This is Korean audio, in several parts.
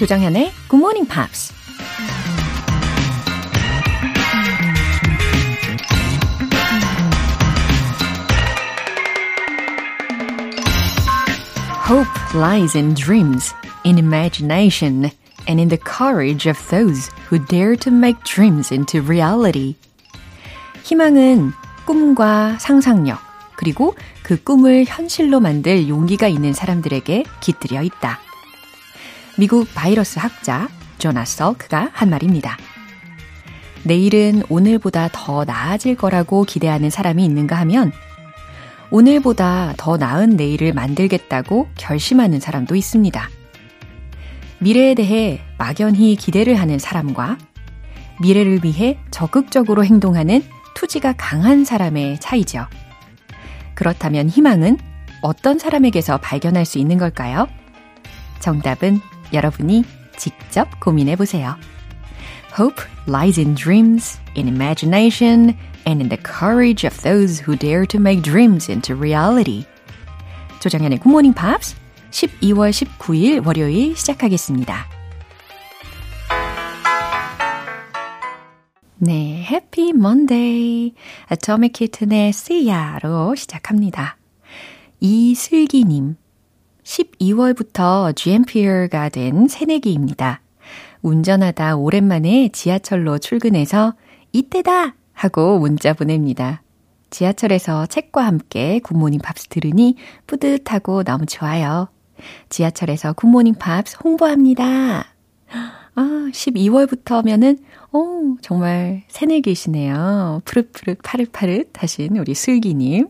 조정현의 Good Morning Pops. Hope lies in dreams, in imagination, and in the courage of those who dare to make dreams into reality. 희망은 꿈과 상상력, 그리고 그 꿈을 현실로 만들 용기가 있는 사람들에게 깃들여 있다. 미국 바이러스 학자 조나 서 크가 한 말입니다. 내일은 오늘보다 더 나아질 거라고 기대하는 사람이 있는가 하면 오늘보다 더 나은 내일을 만들겠다고 결심하는 사람도 있습니다. 미래에 대해 막연히 기대를 하는 사람과 미래를 위해 적극적으로 행동하는 투지가 강한 사람의 차이죠. 그렇다면 희망은 어떤 사람에게서 발견할 수 있는 걸까요? 정답은 여러분이 직접 고민해 보세요. Hope lies in dreams, in imagination, and in the courage of those who dare to make dreams into reality. 조정현의 굿모닝 팝스 12월 19일 월요일 시작하겠습니다. 네, Monday. Atomic Kitten의 See Ya로 시작합니다. 이슬기님, 12월부터 GMPer가 된 새내기입니다. 운전하다 오랜만에 지하철로 출근해서 이때다! 하고 문자 보냅니다. 지하철에서 책과 함께 굿모닝 팝스 들으니 뿌듯하고 너무 좋아요. 지하철에서 굿모닝 팝스 홍보합니다. 아, 12월부터면은, 오, 정말 새내기시네요. 푸릇푸릇 파릇파릇 하신 우리 슬기님.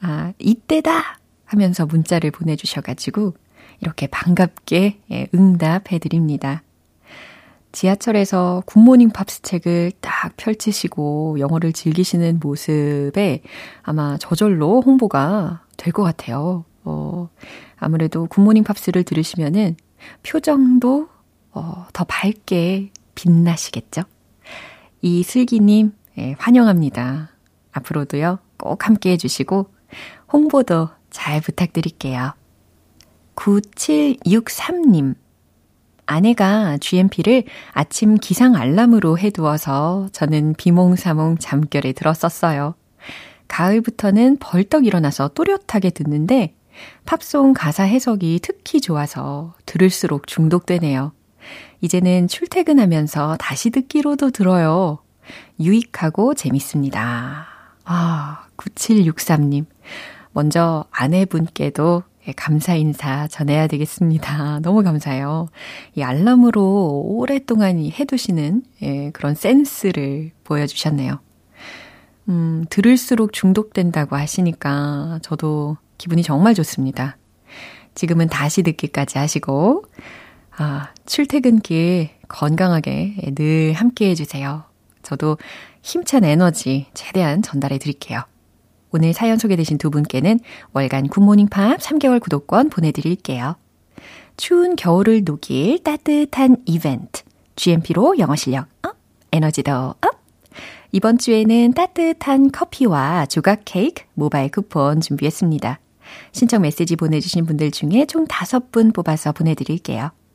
아, 이때다! 하면서 문자를 보내주셔가지고, 이렇게 반갑게 예, 응답해드립니다. 지하철에서 굿모닝 팝스 책을 딱 펼치시고 영어를 즐기시는 모습에 아마 저절로 홍보가 될 것 같아요. 어, 아무래도 굿모닝 팝스를 들으시면은 표정도 어, 더 밝게 빛나시겠죠? 이 슬기님, 예, 환영합니다. 앞으로도요, 꼭 함께 해주시고, 홍보도 잘 부탁드릴게요. 9763님, 아내가 GMP를 아침 기상 알람으로 해두어서 저는 비몽사몽 잠결에 들었었어요. 가을부터는 벌떡 일어나서 또렷하게 듣는데 팝송 가사 해석이 특히 좋아서 들을수록 중독되네요. 이제는 출퇴근하면서 다시 듣기로도 들어요. 유익하고 재밌습니다. 아, 9763님. 먼저 아내분께도 예, 감사 인사 전해야 되겠습니다. 너무 감사해요. 이 알람으로 오랫동안 해두시는 예, 그런 센스를 보여주셨네요. 음, 들을수록 중독된다고 하시니까 저도 기분이 정말 좋습니다. 지금은 다시 듣기까지 하시고, 아, 출퇴근길 건강하게 예, 늘 함께 해주세요. 저도 힘찬 에너지 최대한 전달해 드릴게요. 오늘 사연 소개되신 두 분께는 월간 굿모닝 팝 3개월 구독권 보내드릴게요. 추운 겨울을 녹일 따뜻한 이벤트. GMP로 영어 실력 up, 에너지도 up. 이번 주에는 따뜻한 커피와 조각 케이크 모바일 쿠폰 준비했습니다. 신청 메시지 보내주신 분들 중에 총 5분 뽑아서 보내드릴게요.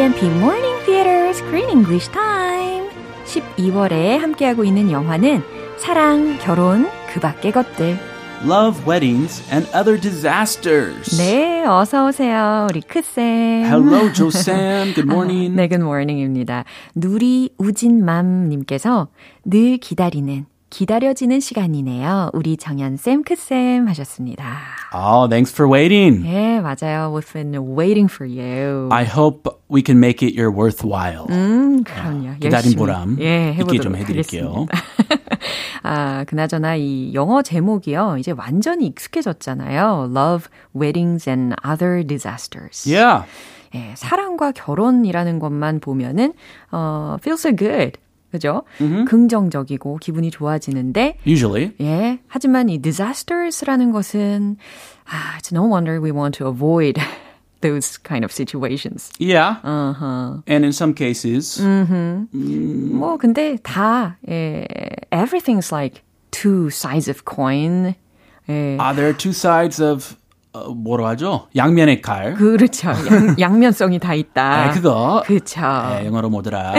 GMP Morning Theater Screen English Time. 12월에 함께하고 있는 영화는 사랑, 결혼, 그 밖의 것들. Love weddings and other disasters. 네, 어서 오세요. 우리 크쌤. Hello, 조쌤. Good morning. 네, good morning입니다. 누리 우진맘 님께서 늘 기다리는 기다려지는 시간이네요. 우리 정연쌤, 크쌤 하셨습니다. Oh, thanks for waiting. 예, 맞아요. We've been waiting for you. I hope we can make it your worthwhile. 음, 그럼요. 기다린 열심히, 보람 예, 있게 좀 해보도록 해드릴게요. 하겠습니다. 아, 그나저나 이 영어 제목이요. 이제 완전히 익숙해졌잖아요. Love, Weddings and Other Disasters. Yeah. 예, 사랑과 결혼이라는 것만 보면은 어, feels so good. 그죠? 긍정적이고 기분이 좋아지는데 Usually. 예, 하지만 이 disasters라는 것은 아, it's no wonder we want to avoid those kind of situations. Yeah. Uh-huh. And in some cases, 뭐 근데 다 예, everything's like two sides of coin. 예. uh, there are two sides of 어, 뭐로 하죠? 양면의 칼. 그렇죠. 양, 양면성이 다 있다. 네, 그거. 그렇죠. 네, 영어로 뭐더라?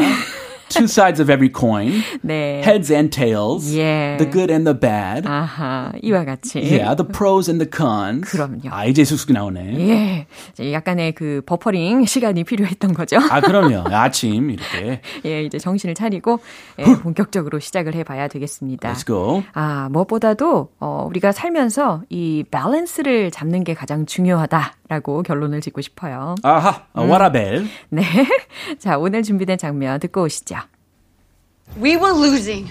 Two sides of every coin. 네. Heads and tails. 예. The good and the bad. 아하, 이와 같이. Yeah, the pros and the cons. 그럼요. 아, 이제 쑥쑥 나오네. 예. 약간의 그 버퍼링 시간이 필요했던 거죠. 아, 그럼요. 아침 이렇게. 예, 이제 정신을 차리고 예, 본격적으로 시작을 해 봐야 되겠습니다. Let's go. 아, 무엇보다도 어, 우리가 살면서 이 밸런스를 잡는 게 가장 중요하다 라고 결론을 짓고 싶어요. 아하, 와라벨. 네. 자, 오늘 준비된 장면 듣고 오시죠. We were losing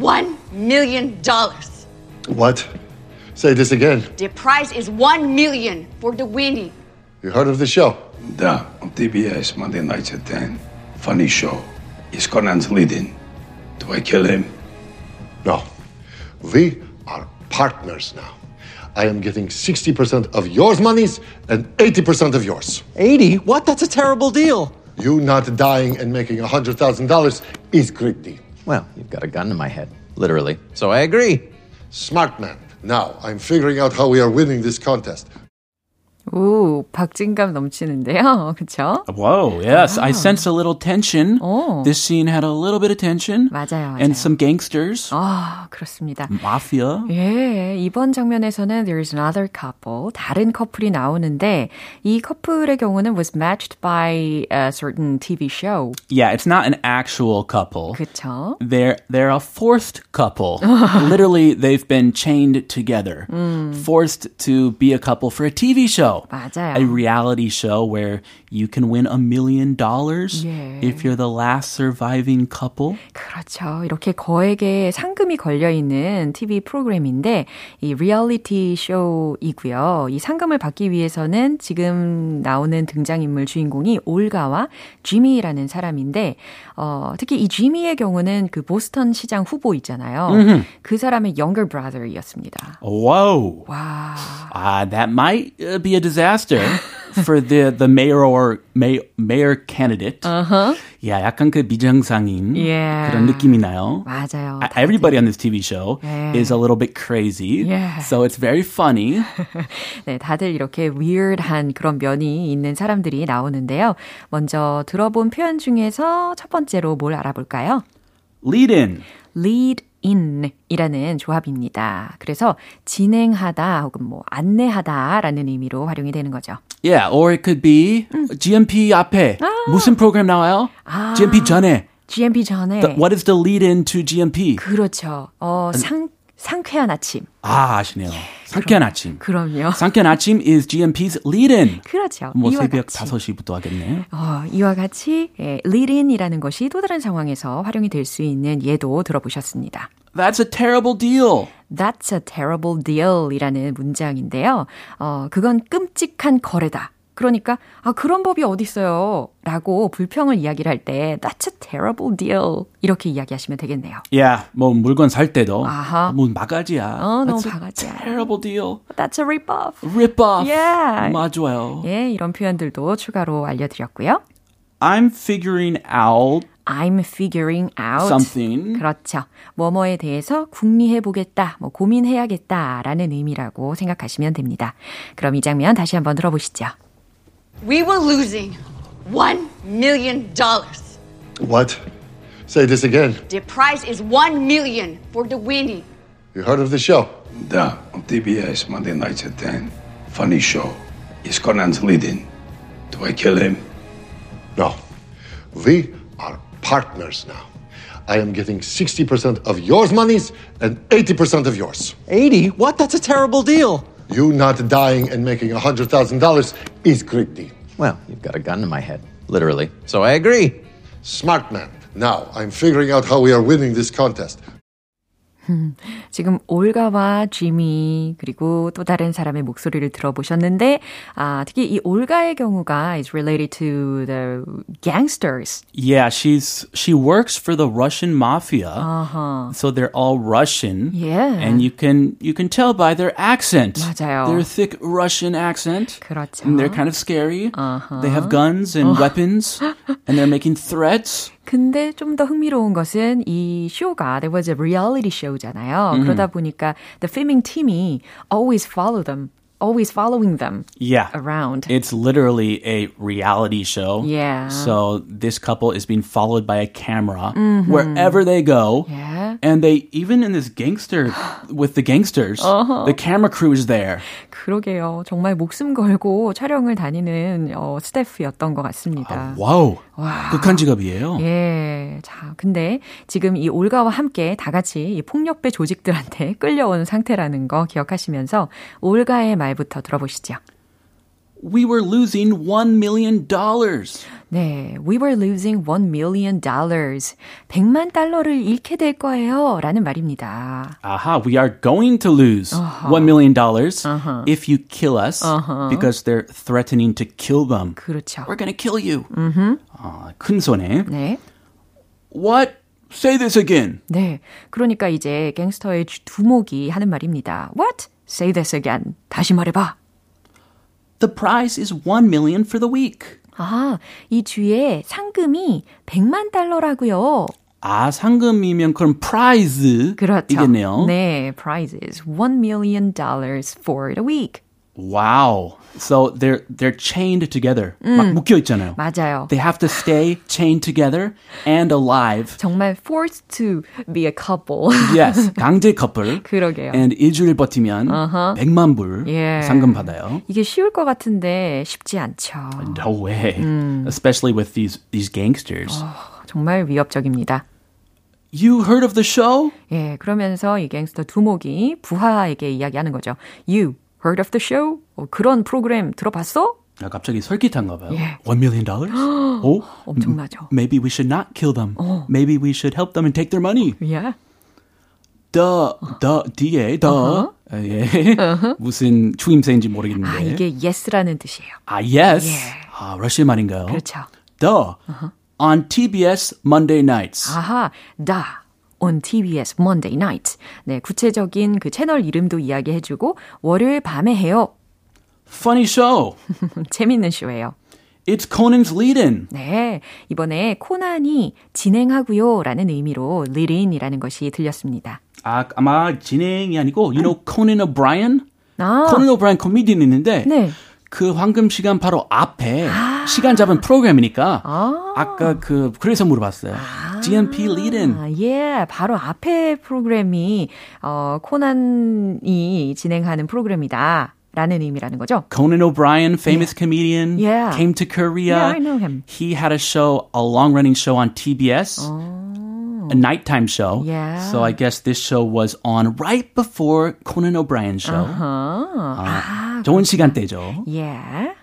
one million dollars. What? Say this again. The prize is one million for the winning. You heard of the show? Да, on TBS, Monday nights at 10. Funny show. Is Conan's leading. Do I kill him? No. We are partners now. I am getting 60% of yours monies and 80% of yours. 80? What? That's a terrible deal. You not dying and making $100,000 is great deal. Well, you've got a gun to my head, literally. So I agree. Smart man. Now, I'm figuring out how we are winning this contest. 오, 박진감 넘치는데요. 그쵸? Whoa, yes. I sense a little tension. 오. This scene had a little bit of tension. 맞아요, 맞아요. And some gangsters. 아, 그렇습니다. Mafia. 예, 이번 장면에서는 there's another couple, 다른 커플이 나오는데 이 커플의 경우는 was matched by a certain TV show. Yeah, it's not an actual couple. 그쵸? They're they're a forced couple. Literally, they've been chained together, forced to be a couple for a TV show, 맞아요. a reality show where you can win a million dollars 예. if you're the last surviving couple. 그렇죠. 이렇게 거액의 상금이 걸려 있는 TV 프로그램인데, 이 리얼리티 쇼이고요. 이 상금을 받기 위해서는 지금 나오는 등장인물 주인공이 올가와 지미라는 사람인데, 어, 특히 이 지미의 경우는 그 보스턴 시장 후보 있잖아요. 그 사람의 younger brother이었습니다. Whoa! 와. Ah, that might uh, be a disaster for the the mayor or may, mayor candidate. Uh-huh. Yeah, 약간 그 미정상인 Yeah. 그런 느낌이 나요. 맞아요. Uh, Everybody on this TV show Yeah. is a little bit crazy. Yeah. So it's very funny. 네, 다들 이렇게 weird한 그런 면이 있는 사람들이 나오는데요. 먼저 들어본 표현 중에서 첫 번째로 뭘 알아볼까요? Lead in. lead in 이라는 조합입니다. 그래서 진행하다 혹은 뭐 안내하다라는 의미로 활용이 되는 거죠. Yeah, or it could be GMP 앞에 무슨 프로그램 나와요? GMP 전에. GMP 전에 The- what is the lead in to GMP? 그렇죠. 어, 상 상쾌한 아침. 아, 아시네요. 상쾌한 아침. 그럼요. 상쾌한 아침 is GMP's lead in. 그렇죠. 뭐 새벽 같이. 5시부터 하겠네. 어, 이와 같이 예, lead in이라는 것이 또 다른 상황에서 활용이 될 수 있는 예도 들어보셨습니다. That's a terrible deal. That's a terrible deal 이라는 문장인데요. 어, 그건 끔찍한 거래다. 그러니까, 아, 그런 법이 어딨어요. 라고 불평을 이야기를 할 때, that's a terrible deal. 이렇게 이야기하시면 되겠네요. Yeah, 뭐 물건 살 때도 아하. 뭐 바가지야. 어, 너무 바가지야. terrible deal. That's a rip-off. Rip off. Yeah. 맞아요. 예, 이런 표현들도 추가로 알려드렸고요. I'm figuring out I'm figuring out. something. 그렇죠. 뭐뭐에 대해서 궁리해 보겠다, 뭐 고민해야겠다 라는 의미라고 생각하시면 됩니다. 그럼 이 장면 다시 한번 들어보시죠. We were losing one million dollars. What? Say this again. The prize is one million for the winning. You heard of the show? Да, on TBS, Monday nights at 10. Funny show. Is Conan's leading. Do I kill him? No. We are partners now. I am getting 60% of yours monies and 80% of yours. 80? What? That's a terrible deal. You not dying and making $100,000 is great. Well, you've got a gun to my head, literally. So I agree. Smart man. Now, I'm figuring out how we are winning this contest. 지금 올가와 지미 그리고 또 다른 사람의 목소리를 들어보셨는데 아, 특히 이 올가의 경우가 is related to the gangsters. Yeah, she's she works for the Russian mafia. Uh-huh. So they're all Russian. Yeah. And you can you can tell by their accent. 맞아요. Their thick Russian accent. 그렇죠. And they're kind of scary. Uh-huh. They have guns and weapons and they're making threats. 근데 좀 더 흥미로운 것은 이 쇼가 there was a reality show잖아요. 그러다 보니까 the filming team이 always follow them. always following them Yeah. around. It's literally a reality show. Yeah. So this couple is being followed by a camera wherever they go. Yeah. And they even in this gangster with the gangsters, the camera crew is there. 그러게요. 정말 목숨 걸고 촬영을 다니는 어, 스태프였던 것 같습니다. 와우. 와. 극한 직업이에요. 예. 자, 근데 지금 이 올가와 함께 다 같이 이 폭력배 조직들한테 끌려온 상태라는 거 기억하시면서 올가의 말부터 들어보시죠. We were losing one million dollars. 네, we were losing one million dollars. 100만 달러를 잃게 될 거예요. 라는 말입니다. Aha, we are going to lose one million dollars if you kill us because they're threatening to kill them. 그렇죠. We're gonna kill you. 아, 큰 손에. 네. What? Say this again. 네. 그러니까 이제 갱스터의 주- 두목이 하는 말입니다. What? Say this again. 다시 말해봐. The prize is one million for the week. 아, 이 주에 상금이 100만 달러라고요. 아, 상금이면 그럼 prize 그렇죠. 이겠네요. 네, prizes. one million dollars for the week. Wow. So they're they're chained together. 막 묶여 있잖아요. 맞아요. They have to stay chained together and alive. 정말 forced to be a couple. Yes, 강제 커플. 그러게요. And 일주일 버티면 100만 불 예. 상금 받아요. 이게 쉬울 것 같은데 쉽지 않죠. No way. Especially with these these gangsters. 정말 위협적입니다. You heard of the show? 예, 그러면서 이 갱스터 두목이 부하에게 이야기하는 거죠. You heard of the show? 어, 그런 프로그램 들어봤어? 아, 갑자기 설깃한가 봐요. 예. One million dollars? 오, 엄청나죠. maybe we should not kill them. Maybe we should help them and take their money. 예. the the 뒤에 the 예. 무슨 추임새인지 모르겠는데. 아, 이게 yes라는 뜻이에요. 아, yes. 예. 아, 러시아 말인가요? 그렇죠. The on TBS Monday nights. 아하, 다. On TBS Monday night. 네, 구체적인 그 채널 이름도 이야기해주고 월요일 밤에 해요. Funny show. 재밌는 쇼예요. It's Conan's lead-in. 네, 이번에 코난이 진행하고요 라는 의미로 lead-in이라는 것이 들렸습니다. 아, 아마 진행이 아니고 you know Conan O'Brien? 아, Conan O'Brien 코미디언 있는데 네. 그 황금 시간 바로 앞에 시간 잡은 프로그램이니까 아. 까그 그래서 물어봤어요. GMP lead-in. 아, 예, 바로 앞에 프로그램이 어, 코난이 진행하는 프로그램이다. 라는 의미라는 거죠. Conan O'Brien, famous comedian, Yeah. came to Korea. Yeah, I know him. He had a show, a long-running show on TBS, a nighttime show. Oh. Yeah. So I guess this show was on right before Conan O'Brien show. Uh-huh. 아, 좋은 시간대죠. 예.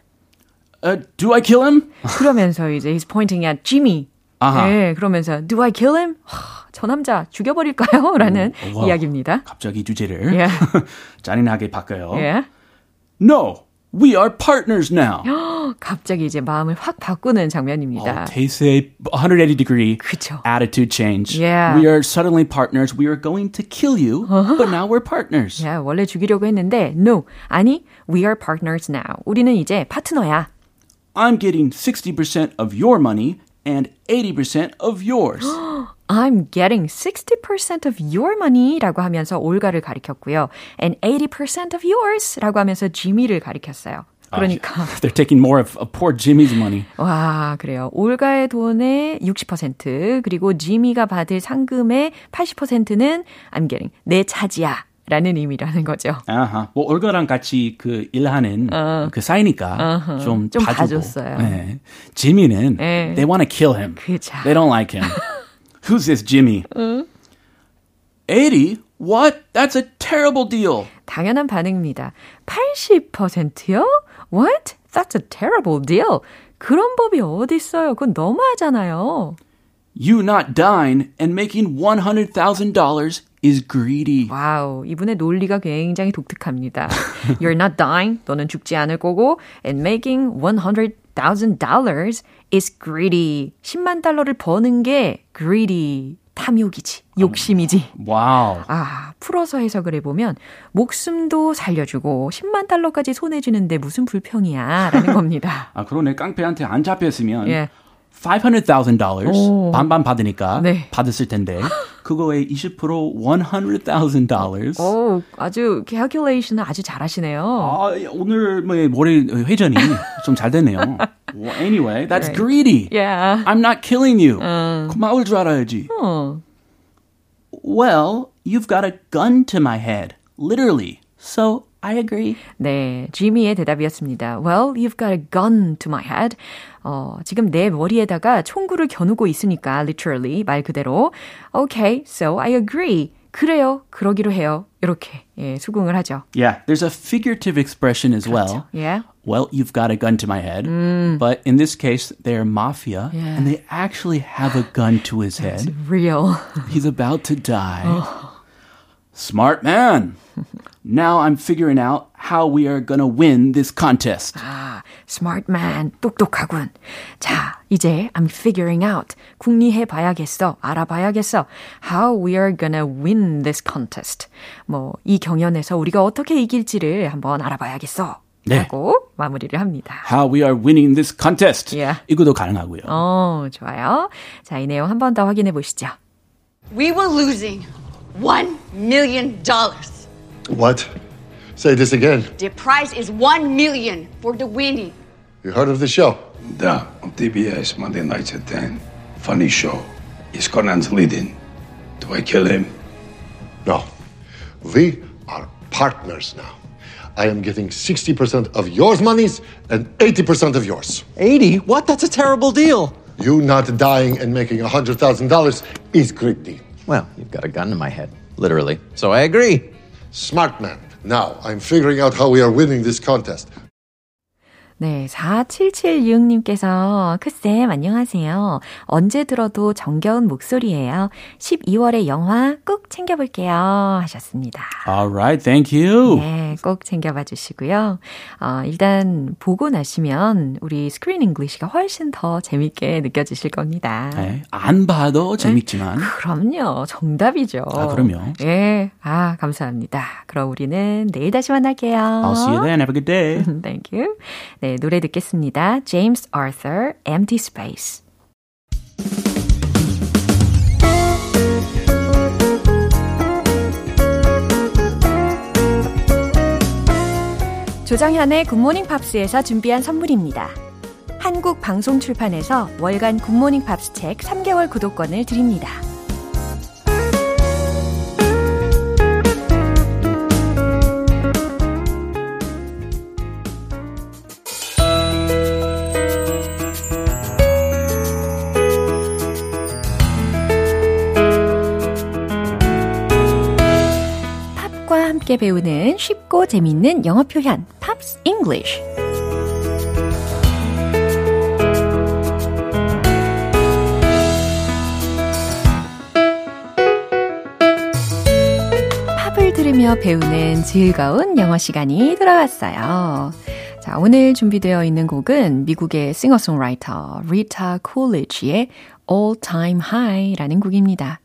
Uh, do I kill him? 그러면서 이제 he's pointing at Jimmy. 아하. 예, 그러면서 do I kill him? 하, 저 남자 죽여버릴까요? 라는 와. 이야기입니다. 갑자기 주제를 예. 잔인하게 바꿔요. 예. No, we are partners now. 갑자기 이제 마음을 확 바꾸는 장면입니다. Oh, 대세 180 degree 그쵸. attitude change. Yeah. We are suddenly partners. We are going to kill you, but now we're partners. 야, 원래 죽이려고 했는데 no. 아니, we are partners now. 우리는 이제 파트너야. I'm getting 60% of your money and 80% of yours. I'm getting 60% of your money 라고 하면서 올가를 가리켰고요. and 80% of yours 라고 하면서 지미를 가리켰어요. 그러니까 They're taking more of, of poor Jimmy's money. 와, 그래요. 올가의 돈의 60% 그리고 지미가 받을 상금의 80%는 I'm getting 내 차지야. 라는 의미라는 거죠. 아하. 뭐 올가랑 같이 그 일하는 그 사이니까 좀, 좀 봐주고. 봐줬어요. 네. 지미는 네. they want to kill him. 그죠. They don't like him. Who's this Jimmy? 80? What? That's a terrible deal. 당연한 반응입니다. 80%요? What? That's a terrible deal. 그런 법이 어디 있어요? 그건 너무하잖아요. You not dying and making $100,000 is greedy. Wow, 이분의 논리가 굉장히 독특합니다. You're not dying, 너는 죽지 않을 거고, and making $100,000 is greedy. 10만 달러를 버는 게 greedy. 탐욕이지, 욕심이지. Wow. 아, 풀어서 해석을 해보면, 목숨도 살려주고, 10만 달러까지 손에 쥐는데 무슨 불평이야, 라는 겁니다. 아, 그러네. 깡패한테 안 잡혔으면 예. $500,000 오. 반반 받으니까 네. 받았을 텐데 그거에 20% $100,000. 오, 아주, calculation을 아주 잘하시네요. 아, 오늘 뭐 머리 회전이 좀 잘 되네요. Well, anyway, that's Right. greedy. Yeah. I'm not killing you. 고마울 줄 알아야지. 어. Well, you've got a gun to my head. Literally. So I agree. 네, 지미의 대답이었습니다. Well, you've got a gun to my head. 어, 지금 내 머리에다가 총구를 겨누고 있으니까, literally, 말 그대로. Okay, so I agree. 그래요, 그러기로 해요. 이렇게, 예, 수긍을 하죠. Yeah, there's a figurative expression as well. Yeah. Well, you've got a gun to my head. But in this case, they're mafia Yeah. and they actually have a gun to his head. Real. He's about to die. Smart man. now I'm figuring out how we are going to win this contest. 아, smart man. 똑똑하군. 자, 이제 I'm figuring out. 궁리해 봐야겠어. 알아봐야겠어. How we are gonna win this contest. 뭐, 이 경연에서 우리가 어떻게 이길지를 한번 알아봐야겠어. 네. 라고 마무리를 합니다. How we are winning this contest. Yeah. 이것도 가능하고요. 어, 좋아요. 자, 이 내용 한 번 더 확인해 보시죠. We were losing $1 million. What? Say this again. The prize is 1 million for the winning. You heard of the show? Da, on TBS, Monday nights at 10. Funny show. Is Conan's leading. Do I kill him? No. We are partners now. I am getting 60% of yours monies and 80% of yours. 80? What? That's a terrible deal. You not dying and making $100,000 is greedy. Well, you've got a gun to my head. Literally. So I agree. Smart man. Now I'm figuring out how we are winning this contest. 네, 4776님께서 크쌤 안녕하세요. 언제 들어도 정겨운 목소리예요. 12월의 영화 꼭 챙겨볼게요 하셨습니다. All right, thank you. 네, 꼭 챙겨봐 주시고요. 어, 일단 보고 나시면 우리 Screen English가 훨씬 더 재밌게 느껴지실 겁니다. 네, 안 봐도 재밌지만 그럼요. 정답이죠. 아, 그럼요. 예. 아, 감사합니다. 그럼 우리는 내일 다시 만날게요. I'll see you then. Have a good day. Thank you. 네, 노래 듣겠습니다. James Arthur, Empty Space. 조정현의 굿모닝 팝스에서 준비한 선물입니다. 한국 방송 출판에서 월간 Good Morning Pops 책 3개월 구독권을 드립니다. 함께 배우는 쉽고 재밌는 영어 표현 Pops English. 팝을 들으며 배우는 즐거운 영어 시간이 돌아왔어요. 자, 오늘 준비되어 있는 곡은 미국의 싱어송라이터 리타 쿨리지의 All Time High라는 곡입니다.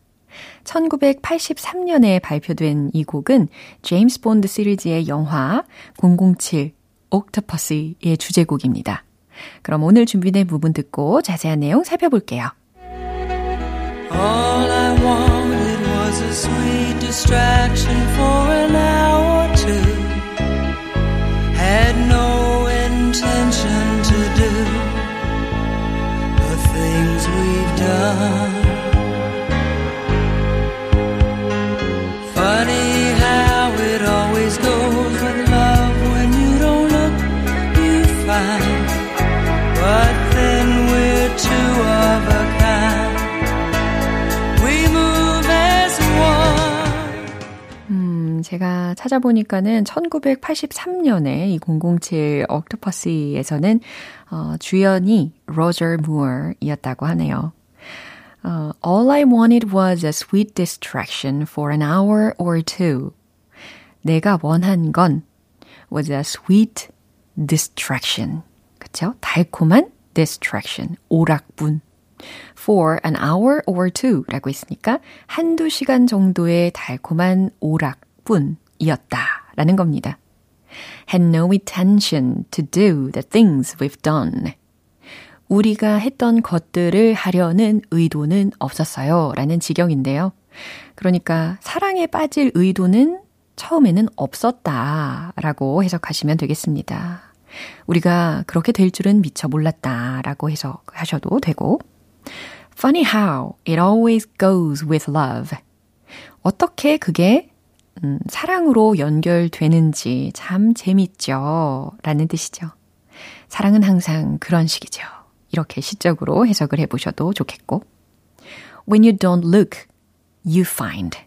1983년에 발표된 이 곡은 제임스 본드 시리즈의 영화 007 Octopussy의 주제곡입니다. 그럼 오늘 준비된 부분 듣고 자세한 내용 살펴볼게요. All I wanted was a sweet distraction for an hour or two. Had no intention to do the things we've done. 찾아보니까는 1983년에 이 007 옥토퍼스에서는 어, 주연이 로저 무어이었다고 하네요. 어, All I wanted was a sweet distraction for an hour or two. 내가 원한 건 was a sweet distraction. 그쵸? 달콤한 distraction. 오락분. for an hour or two 라고 했으니까 한두 시간 정도의 달콤한 오락 뿐이었다 라는 겁니다. had no intention to do the things we've done. 우리가 했던 것들을 하려는 의도는 없었어요. 라는 지경인데요. 그러니까 사랑에 빠질 의도는 처음에는 없었다. 라고 해석하시면 되겠습니다. 우리가 그렇게 될 줄은 미처 몰랐다. 라고 해석하셔도 되고. Funny how it always goes with love. 어떻게 그게 음, 사랑으로 연결되는지 참 재밌죠. 라는 뜻이죠. 사랑은 항상 그런 식이죠. 이렇게 시적으로 해석을 해보셔도 좋겠고. When you don't look, you find.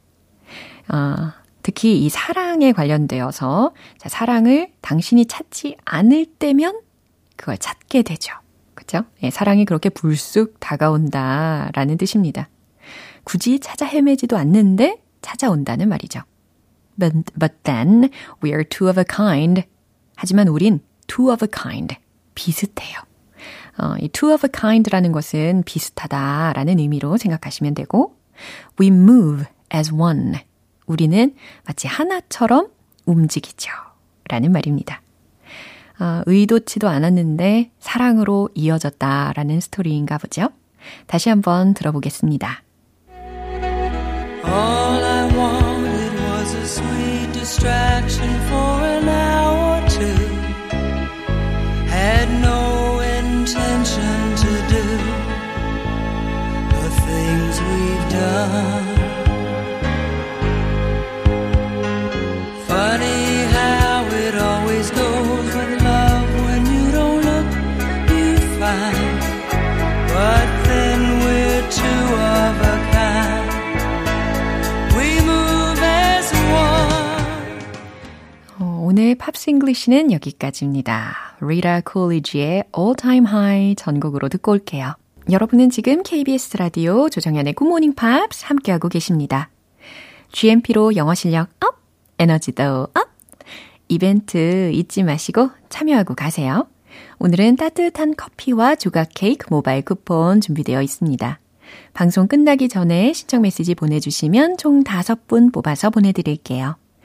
어, 특히 이 사랑에 관련되어서 자, 사랑을 당신이 찾지 않을 때면 그걸 찾게 되죠. 그죠? 예, 사랑이 그렇게 불쑥 다가온다라는 뜻입니다. 굳이 찾아 헤매지도 않는데 찾아온다는 말이죠. But, but then we are two of a kind. 하지만 우린 two of a kind. 비슷해요. 어, 이 two of a kind라는 것은 비슷하다라는 의미로 생각하시면 되고, we move as one. 우리는 마치 하나처럼 움직이죠. 라는 말입니다. 어, 의도치도 않았는데 사랑으로 이어졌다라는 스토리인가 보죠. 다시 한번 들어보겠습니다. Distraction for an hour or two. Had no intention to do the things we've done. Pops English는 여기까지입니다. 리타 쿨리지의 All Time High 전곡으로 듣고 올게요. 여러분은 지금 KBS 라디오 조정현의 Good Morning Pops 함께하고 계십니다. GMP로 영어 실력 up, 에너지도 up! 이벤트 잊지 마시고 참여하고 가세요. 오늘은 따뜻한 커피와 조각 케이크 모바일 쿠폰 준비되어 있습니다. 방송 끝나기 전에 신청 메시지 보내주시면 총 5분 뽑아서 보내드릴게요.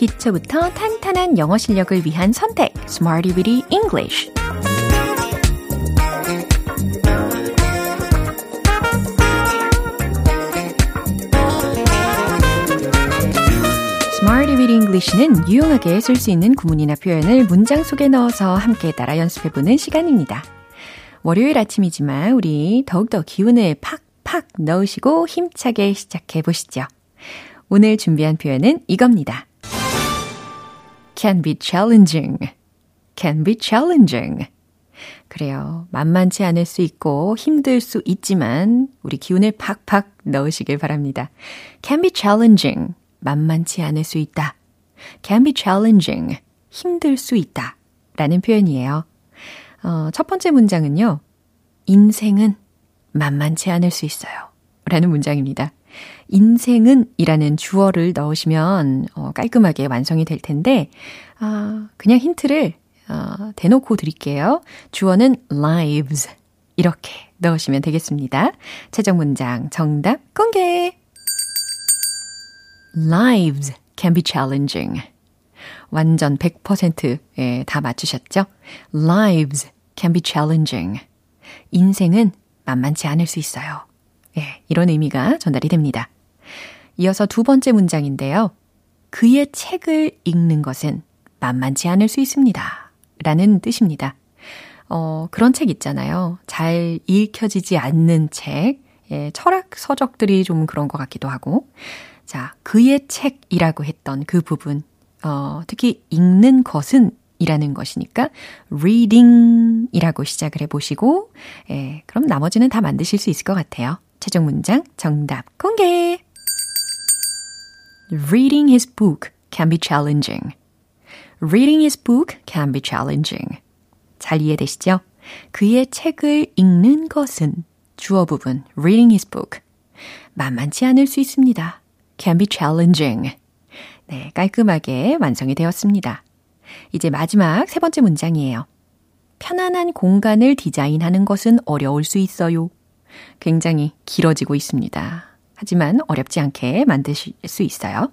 기초부터 탄탄한 영어 실력을 위한 선택 Smarty Weedy English Weedy English는 유용하게 쓸 수 있는 구문이나 표현을 문장 속에 넣어서 함께 따라 연습해보는 시간입니다. 월요일 아침이지만 우리 더욱더 기운을 팍팍 넣으시고 힘차게 시작해 보시죠. 오늘 준비한 표현은 이겁니다. Can be challenging. can be challenging. 그래요. 만만치 않을 수 있고 힘들 수 있지만 우리 기운을 팍팍 넣으시길 바랍니다. can be challenging. 만만치 않을 수 있다. can be challenging. 힘들 수 있다. 라는 표현이에요. 어, 첫 번째 문장은요. 인생은 만만치 않을 수 있어요. 라는 문장입니다. 인생은 이라는 주어를 넣으시면 어, 깔끔하게 완성이 될 텐데, 아, 그냥 힌트를 어, 대놓고 드릴게요. 주어는 lives. 이렇게 넣으시면 되겠습니다. 최종 문장 정답 공개! Lives can be challenging. 완전 100%에 예, 다 맞추셨죠? Lives can be challenging. 인생은 만만치 않을 수 있어요. 예, 이런 의미가 전달이 됩니다. 이어서 두 번째 문장인데요. 그의 책을 읽는 것은 만만치 않을 수 있습니다. 라는 뜻입니다. 어, 그런 책 있잖아요. 잘 읽혀지지 않는 책. 예, 철학 서적들이 좀 그런 것 같기도 하고. 자, 그의 책이라고 했던 그 부분. 어, 특히 읽는 것은 이라는 것이니까 reading 이라고 시작을 해보시고, 예, 그럼 나머지는 다 만드실 수 있을 것 같아요. 최종 문장 정답 공개! Reading his book can be challenging. Reading his book can be challenging. 잘 이해되시죠? 그의 책을 읽는 것은 주어 부분 reading his book 만만치 않을 수 있습니다. can be challenging. 네, 깔끔하게 완성이 되었습니다. 이제 마지막 세 번째 문장이에요. 편안한 공간을 디자인하는 것은 어려울 수 있어요. 굉장히 길어지고 있습니다. 하지만 어렵지 않게 만드실 수 있어요.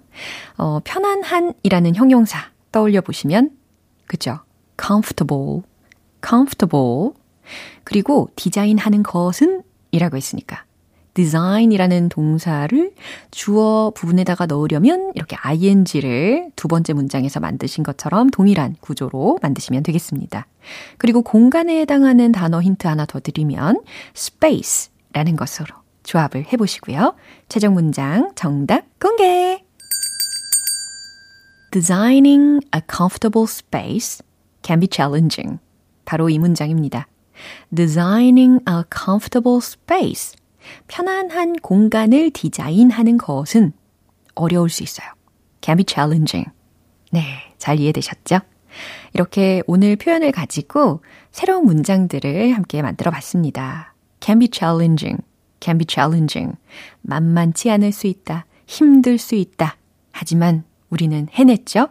어, 편안한이라는 형용사 떠올려 보시면, 그죠? comfortable, comfortable. 그리고 디자인하는 것은 이라고 했으니까 design이라는 동사를 주어 부분에다가 넣으려면 이렇게 ing를 두 번째 문장에서 만드신 것처럼 동일한 구조로 만드시면 되겠습니다. 그리고 공간에 해당하는 단어 힌트 하나 더 드리면 space라는 것으로 조합을 해보시고요. 최종 문장 정답 공개! Designing a comfortable space can be challenging. 바로 이 문장입니다. Designing a comfortable space. 편안한 공간을 디자인하는 것은 어려울 수 있어요. can be challenging. 네, 잘 이해되셨죠? 이렇게 오늘 표현을 가지고 새로운 문장들을 함께 만들어 봤습니다. can be challenging, can be challenging. 만만치 않을 수 있다, 힘들 수 있다. 하지만 우리는 해냈죠?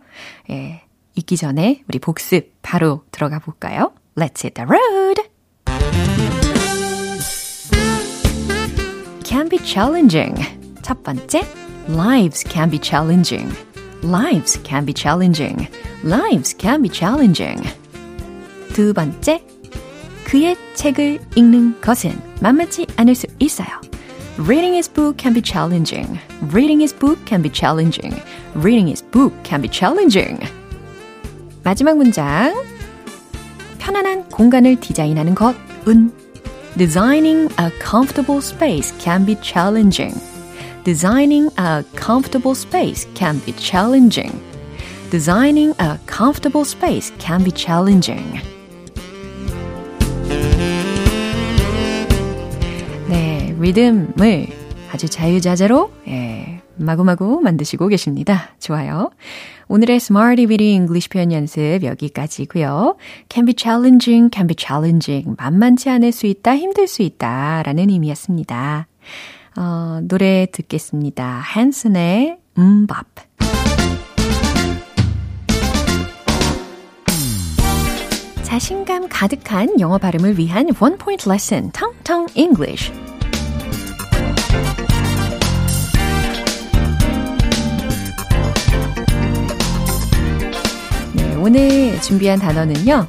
예, 읽기 전에 우리 복습 바로 들어가 볼까요? Let's hit the road! can be challenging. 첫 번째, lives can be challenging. Lives can be challenging. Lives can be challenging. 두 번째, 그의 책을 읽는 것은 만만치 않을 수 있어요. Reading his book can be challenging. Reading his book can be challenging. Reading his book can be challenging. 마지막 문장. 편안한 공간을 디자인하는 것은 Designing a comfortable space can be challenging. Designing a comfortable space can be challenging. Designing a comfortable space can be challenging. 네, 리듬을 아주 자유자재로 예, 마구마구 만드시고 계십니다. 좋아요. 오늘의 Smarty Weedy English 표현 연습 여기까지고요. Can be challenging, can be challenging. 만만치 않을 수 있다, 힘들 수 있다 라는 의미였습니다. 어, 노래 듣겠습니다. 한슨의 음밥. 자신감 가득한 영어 발음을 위한 원 포인트 레슨, 텅텅 English. 오늘 준비한 단어는요.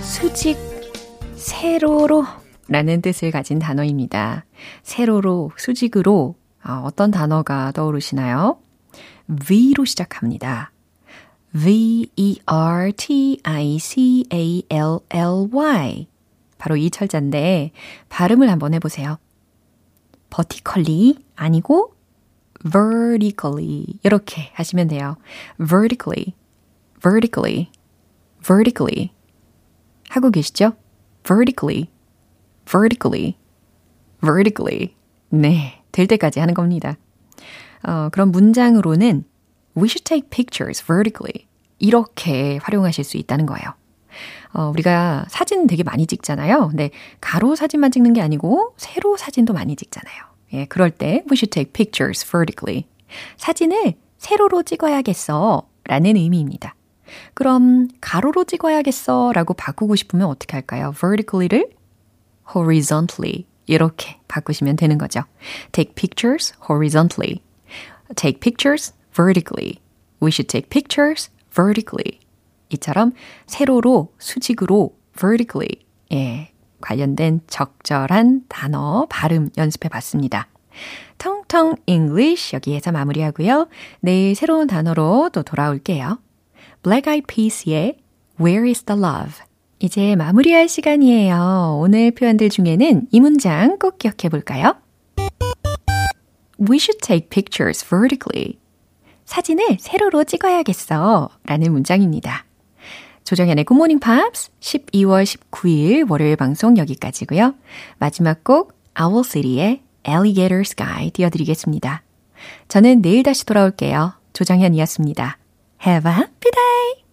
수직 세로로 라는 뜻을 가진 단어입니다. 세로로, 수직으로 어, 어떤 단어가 떠오르시나요? V로 시작합니다. V-E-R-T-I-C-A-L-L-Y 바로 이 철자인데 발음을 한번 해보세요. vertically 아니고 vertically 이렇게 하시면 돼요. vertically vertically, vertically. 하고 계시죠? vertically, vertically, vertically. 네, 될 때까지 하는 겁니다. 어, 그럼 문장으로는 we should take pictures vertically. 이렇게 활용하실 수 있다는 거예요. 어, 우리가 사진 되게 많이 찍잖아요. 근데 가로 사진만 찍는 게 아니고 세로 사진도 많이 찍잖아요. 예, 그럴 때 we should take pictures vertically. 사진을 세로로 찍어야겠어 라는 의미입니다. 그럼 가로로 찍어야겠어 라고 바꾸고 싶으면 어떻게 할까요? vertically를 horizontally 이렇게 바꾸시면 되는 거죠. Take pictures horizontally. Take pictures vertically. We should take pictures vertically. 이처럼 세로로 수직으로 vertically 예, 관련된 적절한 단어 발음 연습해 봤습니다. 텅텅 English 여기에서 마무리하고요. 내일 새로운 단어로 또 돌아올게요. Black Eyed Peas의 Where is the Love? 이제 마무리할 시간이에요. 오늘 표현들 중에는 이 문장 꼭 기억해 볼까요? We should take pictures vertically. 사진을 세로로 찍어야겠어. 라는 문장입니다. 조정현의 Good Morning Pops 12월 19일 월요일 방송 여기까지고요. 마지막 곡 Owl City의 Alligator Sky 띄워드리겠습니다. 저는 내일 다시 돌아올게요. 조정현이었습니다. Have a happy day!